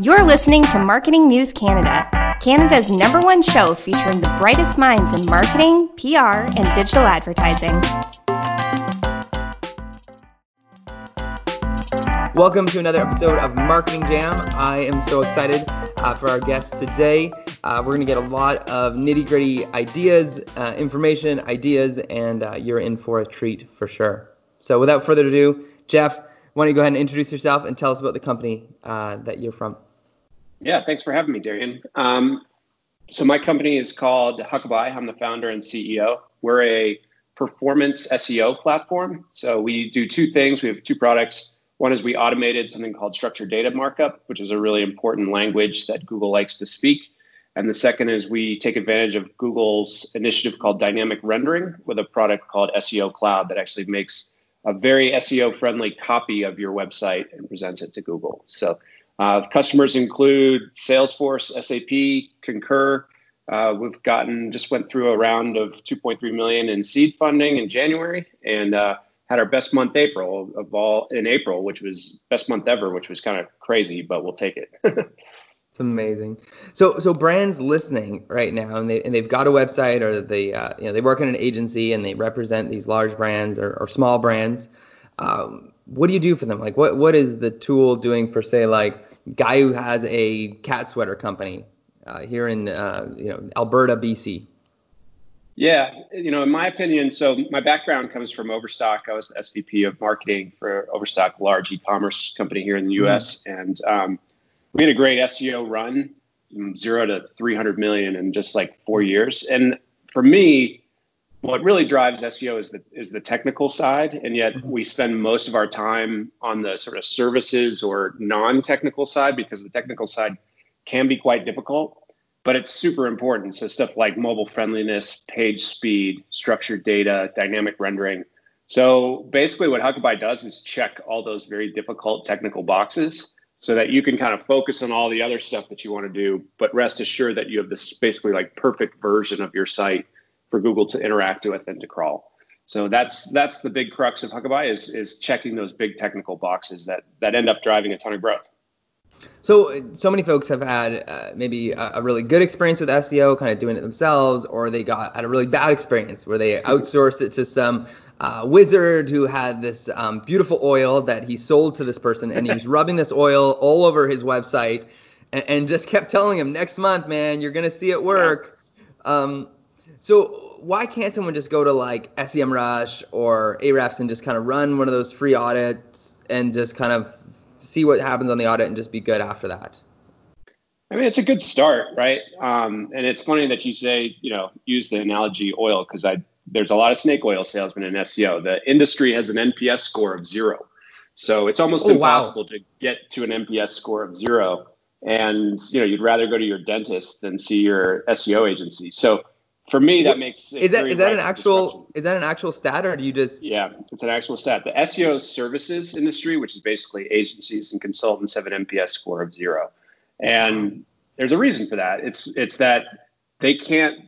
You're listening to Marketing News Canada, Canada's number one show featuring the brightest minds in marketing, PR, and digital advertising. Welcome to another episode of Marketing Jam. I am so excited uh, for our guest today. Uh, we're going to get a lot of nitty gritty ideas, uh, information, ideas, and uh, you're in for a treat for sure. So, without further ado, Jeff, why don't you go ahead and introduce yourself and tell us about the company uh, that you're from? Yeah, thanks for having me, Darian. Um, so, my company is called Huckabuy. I'm the founder and CEO. We're a performance SEO platform. So, we do two things. We have two products. One is we automated something called structured data markup, which is a really important language that Google likes to speak. And the second is we take advantage of Google's initiative called dynamic rendering with a product called SEO Cloud that actually makes a very SEO friendly copy of your website and presents it to Google. So uh, customers include Salesforce, SAP, Concur. Uh, we've gotten just went through a round of 2.3 million in seed funding in January and uh, had our best month April of all in April, which was best month ever, which was kind of crazy, but we'll take it. it's amazing. So so brands listening right now, and they and they've got a website or they uh, you know they work in an agency and they represent these large brands or, or small brands. Um, what do you do for them? Like what what is the tool doing for say like guy who has a cat sweater company uh, here in uh, you know Alberta, BC? Yeah, you know, in my opinion, so my background comes from Overstock. I was the SVP of marketing for Overstock, large e-commerce company here in the U.S., mm-hmm. and um, we had a great SEO run, zero to 300 million in just like four years. And for me, what really drives SEO is the is the technical side, and yet mm-hmm. we spend most of our time on the sort of services or non-technical side because the technical side can be quite difficult but it's super important. So stuff like mobile friendliness, page speed, structured data, dynamic rendering. So basically what Huckabuy does is check all those very difficult technical boxes so that you can kind of focus on all the other stuff that you want to do, but rest assured that you have this basically like perfect version of your site for Google to interact with and to crawl. So that's that's the big crux of Huckabuy is is checking those big technical boxes that that end up driving a ton of growth. So, so many folks have had uh, maybe a, a, really good experience with SEO, kind of doing it themselves, or they got had a really bad experience where they outsourced it to some uh, wizard who had this um, beautiful oil that he sold to this person, and he was rubbing this oil all over his website, and, and, just kept telling him, "Next month, man, you're gonna see it work." Yeah. Um, so, why can't someone just go to like SEMrush or Ahrefs and just kind of run one of those free audits and just kind of see what happens on the audit and just be good after that? I mean, it's a good start, right? Um, and it's funny that you say, you know, use the analogy oil because I there's a lot of snake oil salesmen in SEO. The industry has an NPS score of zero, so it's almost oh, impossible wow. to get to an NPS score of zero. And you know, you'd rather go to your dentist than see your SEO agency. So for me that makes is that is that an actual is that an actual stat or do you just yeah it's an actual stat. The seo services industry which is basically agencies and consultants have an NPS score of zero. And there's a reason for that. It's it's that they can't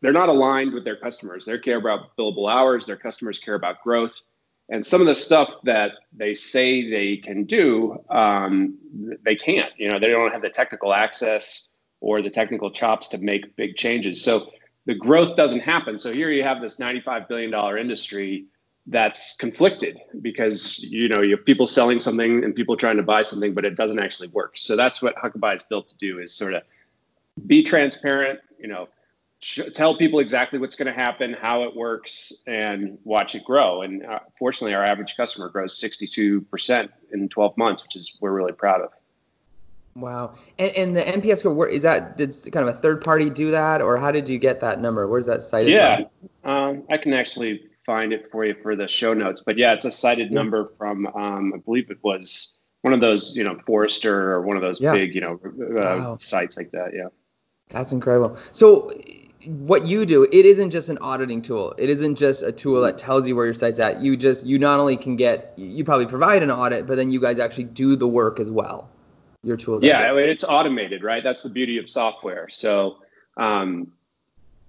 they're not aligned with their customers. They care about billable hours. Their customers care about growth. And some of the stuff that they say they can do um, they can't. You know they don't have the technical access or the technical chops to make big changes. So the growth doesn't happen. So here you have this $95 billion industry that's conflicted because you know you have people selling something and people trying to buy something, but it doesn't actually work. So that's what Huckabuy is built to do: is sort of be transparent. You know, tell people exactly what's going to happen, how it works, and watch it grow. And uh, fortunately, our average customer grows 62% in 12 months, which is we're really proud of. Wow. And, and the NPS score, where is that? Did kind of a third party do that, or how did you get that number? Where's that cited? Yeah, um, I can actually find it for you for the show notes. But yeah, it's a cited yeah. number from um, I believe it was one of those, you know, Forrester or one of those yeah. big, you know, uh, wow. sites like that. Yeah. That's incredible. So what you do, it isn't just an auditing tool. It isn't just a tool that tells you where your site's at. You just you not only can get you probably provide an audit, but then you guys actually do the work as well your tool? Yeah, I mean, it's automated, right? That's the beauty of software. So um,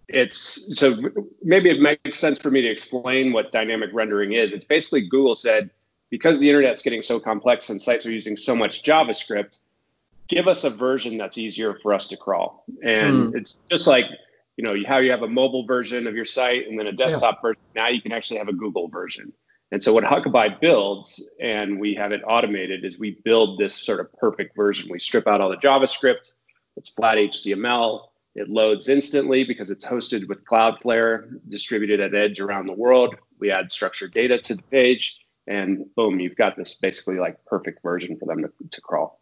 it's so maybe it makes sense for me to explain what dynamic rendering is. It's basically Google said because the internet's getting so complex and sites are using so much JavaScript, give us a version that's easier for us to crawl. And mm. it's just like, you know, how you have a mobile version of your site and then a desktop yeah. version. Now you can actually have a Google version. And so what Huckabuy builds, and we have it automated, is we build this sort of perfect version. We strip out all the JavaScript. It's flat HTML. It loads instantly because it's hosted with Cloudflare, distributed at edge around the world. We add structured data to the page, and boom, you've got this basically like perfect version for them to, to crawl.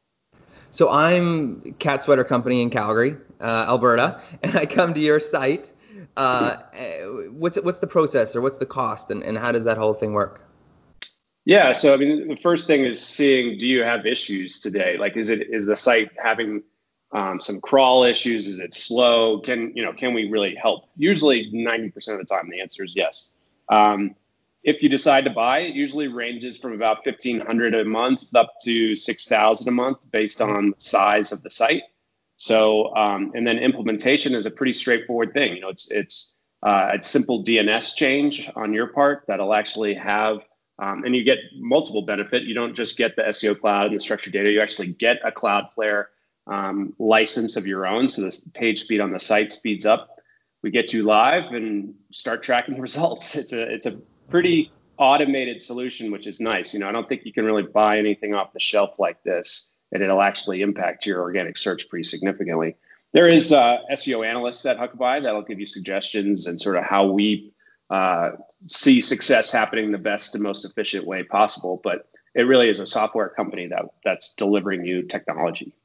So I'm Cat Sweater Company in Calgary, uh, Alberta, and I come to your site. Uh, what's what's the process or what's the cost, and, and how does that whole thing work? Yeah, so I mean, the first thing is seeing do you have issues today? Like, is it is the site having um, some crawl issues? Is it slow? Can you know? Can we really help? Usually, ninety percent of the time, the answer is yes. Um, if you decide to buy, it usually ranges from about fifteen hundred a month up to six thousand a month, based on the size of the site. So, um, and then implementation is a pretty straightforward thing. You know, it's it's uh, a simple DNS change on your part that'll actually have, um, and you get multiple benefit. You don't just get the SEO cloud and the structured data. You actually get a Cloudflare um, license of your own, so the page speed on the site speeds up. We get you live and start tracking results. It's a it's a pretty automated solution, which is nice. You know, I don't think you can really buy anything off the shelf like this, and it'll actually impact your organic search pretty significantly. There is uh, SEO analysts at Huckabuy that'll give you suggestions and sort of how we uh, see success happening the best and most efficient way possible. But it really is a software company that that's delivering you technology.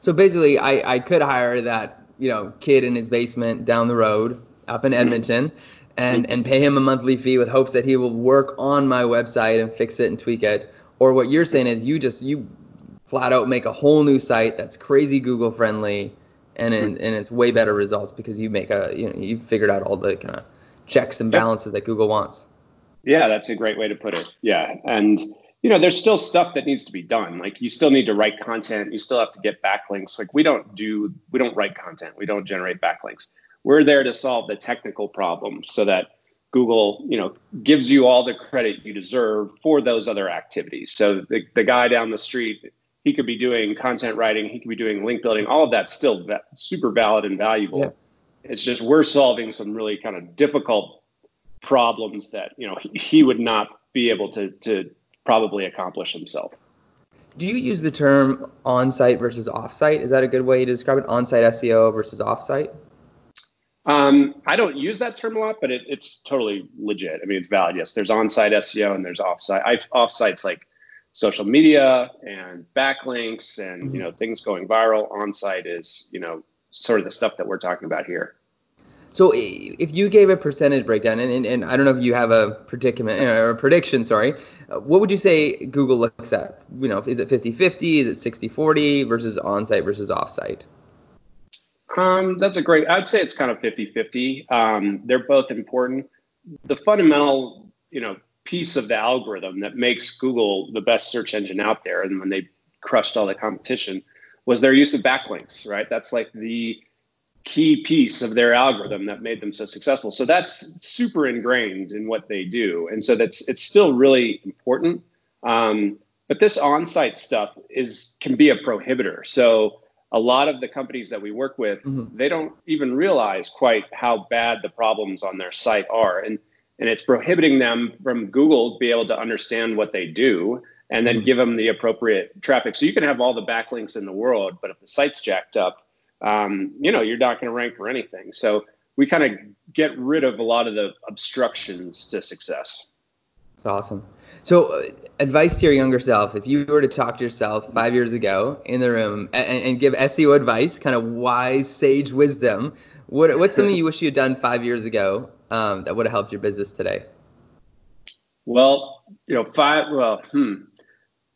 So basically, I, I could hire that you know kid in his basement down the road up in mm-hmm. Edmonton. And and pay him a monthly fee with hopes that he will work on my website and fix it and tweak it or what you're saying is you just you flat out make a whole new site that's crazy google friendly and and it's way better results because you make a you know you've figured out all the kind of checks and balances yep. that google wants. Yeah that's a great way to put it. Yeah. And you know there's still stuff that needs to be done. Like you still need to write content. You still have to get backlinks. Like we don't do we don't write content. We don't generate backlinks. We're there to solve the technical problems so that Google, you know, gives you all the credit you deserve for those other activities. So the, the guy down the street, he could be doing content writing, he could be doing link building, all of that's still va- super valid and valuable. Yeah. It's just we're solving some really kind of difficult problems that, you know, he, he would not be able to to probably accomplish himself. Do you use the term on-site versus off-site? Is that a good way to describe it? On-site SEO versus off-site? Um, I don't use that term a lot, but it, it's totally legit. I mean, it's valid. Yes, there's on-site SEO and there's off-site. I've off-sites like social media and backlinks and you know things going viral. On-site is you know sort of the stuff that we're talking about here. So if you gave a percentage breakdown, and, and, and I don't know if you have a predicament or a prediction, sorry, uh, what would you say Google looks at? You know, is it 50-50? Is it 60-40 versus on-site versus off-site? Um, that's a great, I'd say it's kind of 50 50. Um, they're both important. The fundamental, you know, piece of the algorithm that makes Google the best search engine out there, and when they crushed all the competition, was their use of backlinks, right? That's like the key piece of their algorithm that made them so successful. So that's super ingrained in what they do, and so that's it's still really important. Um, but this on-site stuff is can be a prohibitor. So a lot of the companies that we work with mm-hmm. they don't even realize quite how bad the problems on their site are and and it's prohibiting them from google to be able to understand what they do and then mm-hmm. give them the appropriate traffic. So you can have all the backlinks in the world but if the site's jacked up um, you know you're not going to rank for anything. So we kind of get rid of a lot of the obstructions to success. That's awesome. So, uh, advice to your younger self: if you were to talk to yourself five years ago in the room and, and give SEO advice, kind of wise, sage wisdom, what, what's something you wish you had done five years ago um, that would have helped your business today? Well, you know, five. Well, hmm.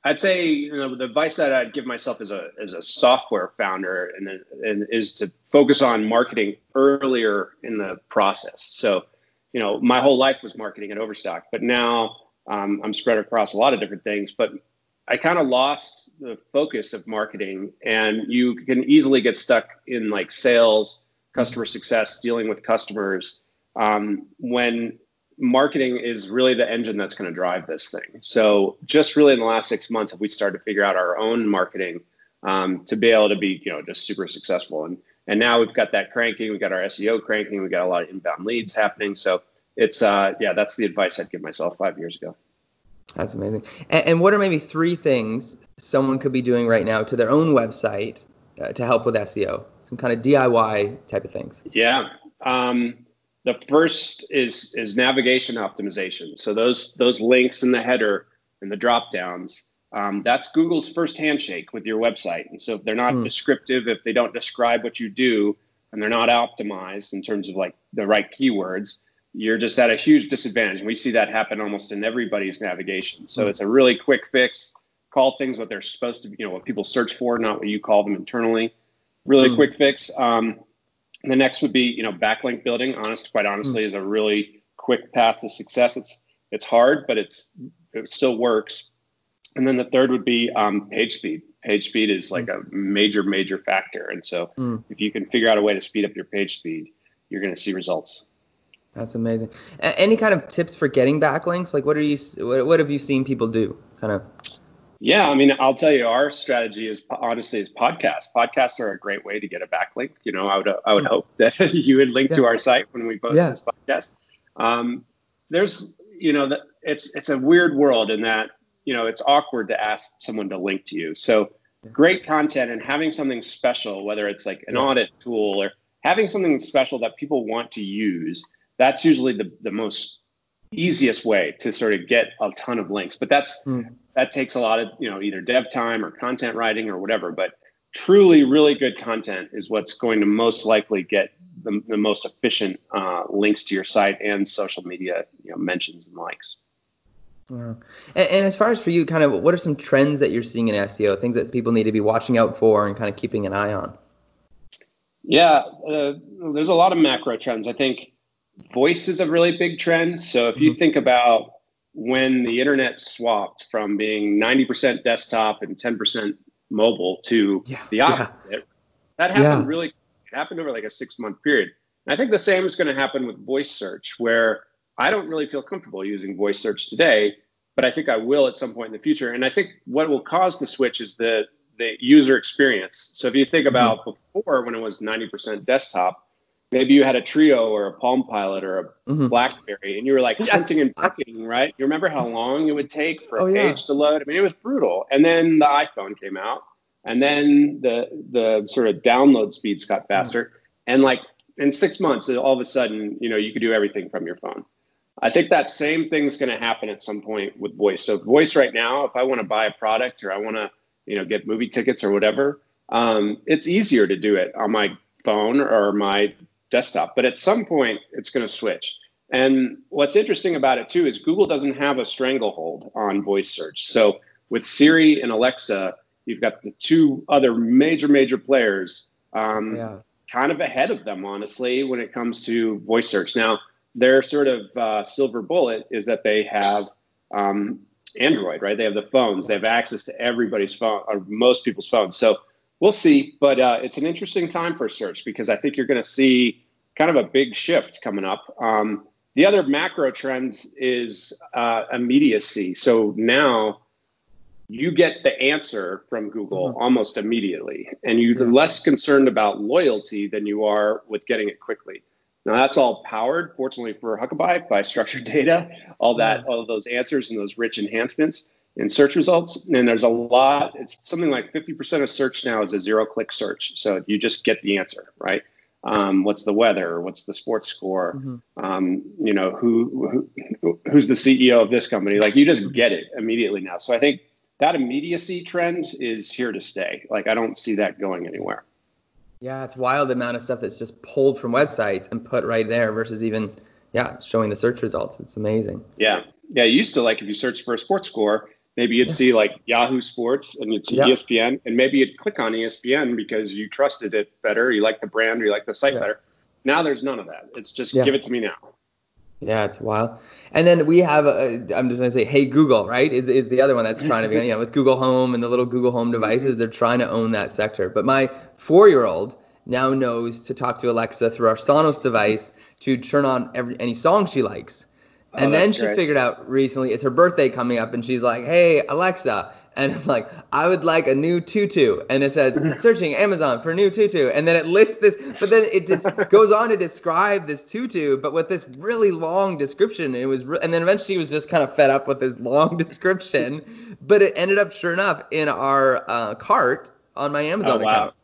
I'd say you know the advice that I'd give myself as a as a software founder and and is to focus on marketing earlier in the process. So, you know, my whole life was marketing at Overstock, but now um, I'm spread across a lot of different things, but I kind of lost the focus of marketing, and you can easily get stuck in like sales, customer success, dealing with customers um, when marketing is really the engine that's going to drive this thing. So, just really in the last six months, have we started to figure out our own marketing um, to be able to be, you know, just super successful. And and now we've got that cranking. We've got our SEO cranking. We've got a lot of inbound leads happening. So it's uh, yeah, that's the advice I'd give myself five years ago. That's amazing. And, and what are maybe three things someone could be doing right now to their own website uh, to help with SEO? Some kind of DIY type of things. Yeah. Um, the first is is navigation optimization. So those those links in the header and the drop downs. Um, that's Google's first handshake with your website. And so if they're not mm. descriptive, if they don't describe what you do, and they're not optimized in terms of like the right keywords, you're just at a huge disadvantage. And we see that happen almost in everybody's navigation. So mm. it's a really quick fix. Call things what they're supposed to be, you know, what people search for, not what you call them internally. Really mm. quick fix. Um, the next would be, you know, backlink building. Honest, quite honestly, mm. is a really quick path to success. It's it's hard, but it's it still works. And then the third would be um, page speed. Page speed is like a major, major factor. And so mm. if you can figure out a way to speed up your page speed, you're going to see results. That's amazing. A- any kind of tips for getting backlinks? Like, what are you? What, what have you seen people do? Kind of. Yeah, I mean, I'll tell you, our strategy is honestly is podcasts. Podcasts are a great way to get a backlink. You know, I would I would hope that you would link yeah. to our site when we post yeah. this podcast. Um, there's, you know, that it's it's a weird world in that you know, it's awkward to ask someone to link to you. So great content and having something special, whether it's like an audit tool or having something special that people want to use, that's usually the, the most easiest way to sort of get a ton of links. But that's mm. That takes a lot of, you know, either dev time or content writing or whatever. But truly really good content is what's going to most likely get the, the most efficient uh, links to your site and social media you know, mentions and likes. Wow. And, and, as far as for you, kind of, what are some trends that you're seeing in SEO? Things that people need to be watching out for and kind of keeping an eye on. Yeah, uh, there's a lot of macro trends. I think voice is a really big trend. So if you mm-hmm. think about when the internet swapped from being 90% desktop and 10% mobile to yeah, the opposite, yeah. that happened yeah. really it happened over like a six month period. And I think the same is going to happen with voice search, where I don't really feel comfortable using voice search today, but I think I will at some point in the future. And I think what will cause the switch is the the user experience. So if you think mm-hmm. about mm-hmm. before when it was 90% desktop, maybe you had a Treo or a Palm Pilot or a mm-hmm. BlackBerry, and you were like hunting and pecking, right? You remember how long it would take for a oh, page yeah. to load? I mean, it was brutal. And then the iPhone came out, and then the the sort of download speeds got faster, mm-hmm. and like in six months, all of a sudden, you know, you could do everything from your phone. I think that same thing's going to happen at some point with voice. So voice right now, if I want to buy a product or I want to, you know, get movie tickets or whatever, um, it's easier to do it on my phone or my desktop. But at some point, it's going to switch. And what's interesting about it too is Google doesn't have a stranglehold on voice search. So with Siri and Alexa, you've got the two other major, major players um, yeah. kind of ahead of them, honestly, when it comes to voice search. Now, their sort of uh, silver bullet is that they have um, Android, right? They have the phones. They have access to everybody's phone or most people's phones. So we'll see. But uh, it's an interesting time for search because I think you're going to see kind of a big shift coming up. Um, the other macro trend is uh, immediacy. So now you get the answer from Google mm-hmm. almost immediately, and you're yeah. less concerned about loyalty than you are with getting it quickly. Now that's all powered, fortunately for Huckabuy, by structured data, all that, all of those answers and those rich enhancements in search results. And there's a lot, it's something like 50% of search now is a zero click search. So you just get the answer, right? Um, what's the weather? What's the sports score? Mm-hmm. Um, you know, who, who, who's the CEO of this company? Like you just get it immediately now. So I think that immediacy trend is here to stay. Like I don't see that going anywhere. Yeah, it's wild the amount of stuff that's just pulled from websites and put right there versus even yeah showing the search results. It's amazing. Yeah, yeah. You used to like if you search for a sports score, maybe you'd see like Yahoo Sports and you'd see yeah. ESPN, and maybe you'd click on ESPN because you trusted it better, you like the brand, or you like the site yeah. better. Now there's none of that. It's just give it to me now. Yeah, it's wild. And then we have, a, I'm just gonna say, Hey Google, right? Is is the other one that's trying to be, you know, with Google Home and the little Google Home devices, they're trying to own that sector. But my four-year-old now knows to talk to Alexa through our Sonos device to turn on every any song she likes. Oh, and then she great. figured out recently it's her birthday coming up, and she's like, "Hey Alexa, and it's like I would like a new tutu, and it says searching Amazon for new tutu, and then it lists this, but then it just goes on to describe this tutu, but with this really long description. It was, re- and then eventually she was just kind of fed up with this long description, but it ended up sure enough in our uh, cart on my Amazon Oh, wow. account.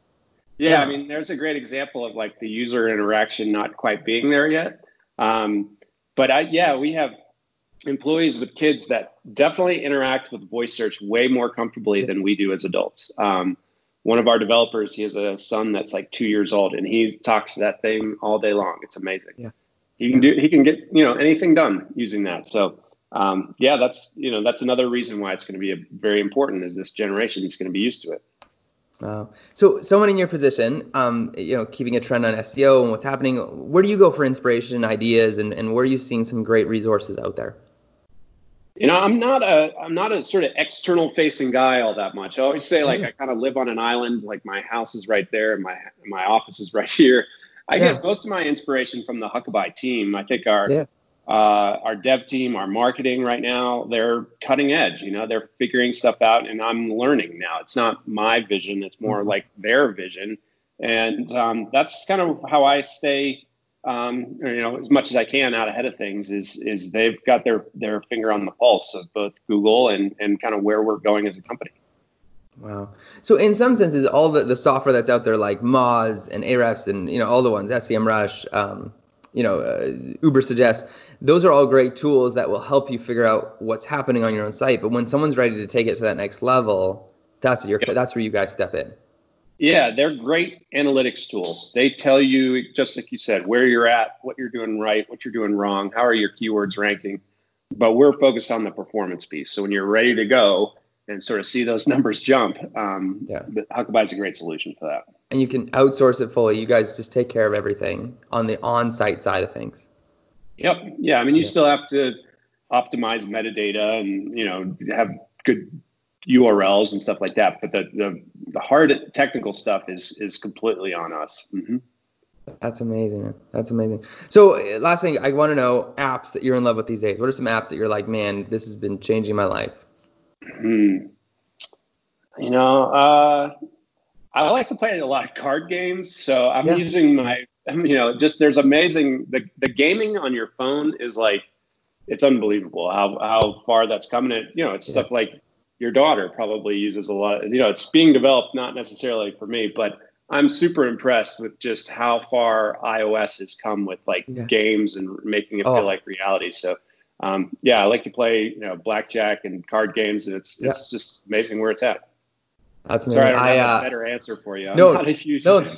Yeah, Yeah. I mean, there's a great example of like the user interaction not quite being there yet. Um, but I, yeah, we have employees with kids that definitely interact with voice search way more comfortably than we do as adults. Um, one of our developers, he has a son that's like two years old, and he talks to that thing all day long. It's amazing. Yeah. He can do. He can get you know anything done using that. So um, yeah, that's you know that's another reason why it's going to be a, very important. Is this generation is going to be used to it. Wow. So, someone in your position, um, you know, keeping a trend on SEO and what's happening, where do you go for inspiration, ideas, and, and where are you seeing some great resources out there? You know, I'm not a I'm not a sort of external facing guy all that much. I always say like I kind of live on an island. Like my house is right there, and my my office is right here. I Yeah. get most of my inspiration from the Huckabuy team. I think our Yeah. Uh, our dev team, our marketing right now, they're cutting edge. You know, they're figuring stuff out, and I'm learning now. It's not my vision; it's more like their vision, and um, that's kind of how I stay. Um, you know, as much as I can out ahead of things is is they've got their their finger on the pulse of both Google and and kind of where we're going as a company. Wow. So, in some senses, all the, the software that's out there, like Moz and Ahrefs and you know all the ones, SEMrush, um, you know, uh, Uber suggests, those are all great tools that will help you figure out what's happening on your own site. But when someone's ready to take it to that next level, that's your Yep. that's where you guys step in. Yeah, they're great analytics tools. They tell you, just like you said, where you're at, what you're doing right, what you're doing wrong, how are your keywords ranking. But we're focused on the performance piece. So when you're ready to go and sort of see those numbers jump, um, Yeah. a great solution for that. And you can outsource it fully. You guys just take care of everything on the on-site side of things. Yep. Yeah. I mean, you Yeah. still have to optimize metadata and you know have good URLs and stuff like that. But the the, the hard technical stuff is is completely on us. hmm That's amazing. man. That's amazing. So, uh, last thing, I want to know apps that you're in love with these days. What are some apps that you're like, man, this has been changing my life? Hmm. You know, uh, I like to play a lot of card games, so I'm Yeah. using my. You know, just there's amazing. The the gaming on your phone is like, it's unbelievable how how far that's coming. It you know, it's Yeah. stuff like your daughter probably uses a lot. You know, it's being developed not necessarily for me, but I'm super impressed with just how far iOS has come with like Yeah. games and making it Oh. feel like reality. So um, yeah, I like to play you know blackjack and card games, and it's Yeah. it's just amazing where it's at. That's Sorry, I I, have uh, a better answer for you. I'm no, not a huge no, fan.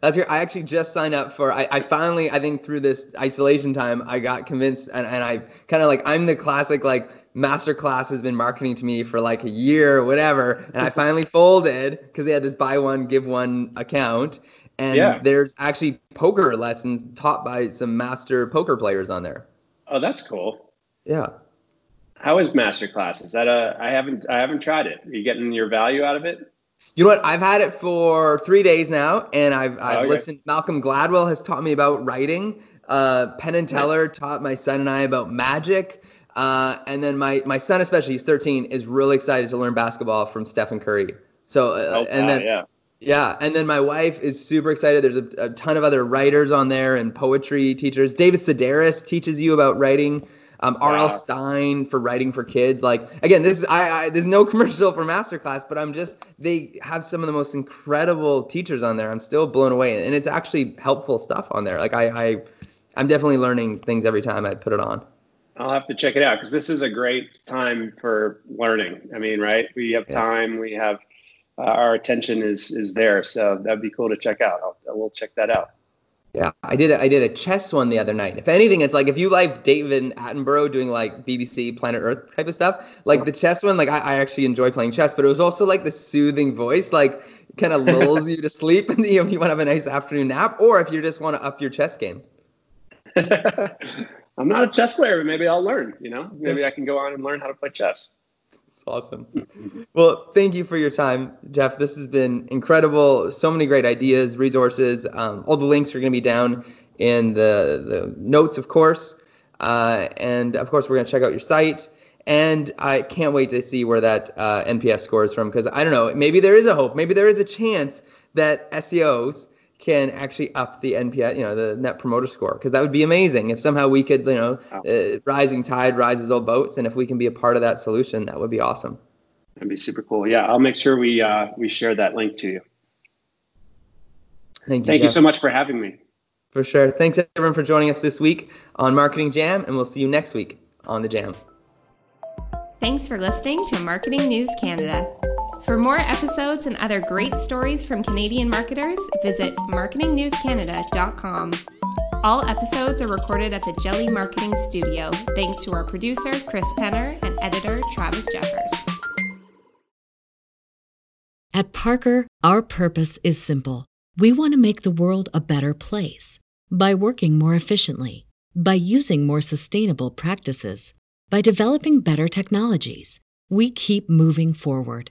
that's great. I actually just signed up for. I, I finally, I think through this isolation time, I got convinced, and, and I kind of like I'm the classic like master class has been marketing to me for like a year or whatever, and I finally folded because they had this buy one give one account, and Yeah. there's actually poker lessons taught by some master poker players on there. Oh, that's cool. Yeah. How is masterclass? Is that a? I haven't I haven't tried it. Are you getting your value out of it? You know what? I've had it for three days now, and I've I've Okay. listened. Malcolm Gladwell has taught me about writing. Uh, Penn and Teller taught my son and I about magic. Uh, and then my my son, especially he's 13, is really excited to learn basketball from Stephen Curry. So uh, Oh, and wow, then yeah. yeah, and then my wife is super excited. There's a, a ton of other writers on there and poetry teachers. David Sedaris teaches you about writing. Um, R.L. Wow. Stine for writing for kids. Like again, this is I, I there's no commercial for masterclass, but I'm just they have some of the most incredible teachers on there. I'm still blown away, and it's actually helpful stuff on there. Like I, I I'm definitely learning things every time I put it on. I'll have to check it out because this is a great time for learning. I mean, right? We have Yeah. time. We have uh, our attention is is there, so that'd be cool to check out. I'll, I will check that out. Yeah, I did. A, I did a chess one the other night. If anything, it's like if you like David Attenborough doing like BBC Planet Earth type of stuff, like the chess one. Like I, I actually enjoy playing chess, but it was also like the soothing voice, like kind of lulls you to sleep, and you know, you want to have a nice afternoon nap, or if you just want to up your chess game. I'm not a chess player, but maybe I'll learn. You know, maybe I can go on and learn how to play chess. Awesome. Well, thank you for your time, Jeff. This has been incredible. So many great ideas, resources. Um, all the links are going to be down in the, the notes, of course. Uh, and of course, we're going to check out your site. And I can't wait to see where that uh, NPS score is from because I don't know. Maybe there is a hope. Maybe there is a chance that SEOs can actually up the NPS, you know, the Net Promoter Score, because that would be amazing if somehow we could, you know, uh, rising tide rises all boats, and if we can be a part of that solution, that would be awesome. That'd be super cool. Yeah, I'll make sure we uh, we share that link to you. Thank you. Thank Jeff. you so much for having me. For sure. Thanks everyone for joining us this week on Marketing Jam, and we'll see you next week on the Jam. Thanks for listening to Marketing News Canada. For more episodes and other great stories from Canadian marketers, visit marketingnewscanada.com. All episodes are recorded at the Jelly Marketing Studio, thanks to our producer, Chris Penner, and editor, Travis Jeffers. At Parker, our purpose is simple. We want to make the world a better place by working more efficiently, by using more sustainable practices, by developing better technologies. We keep moving forward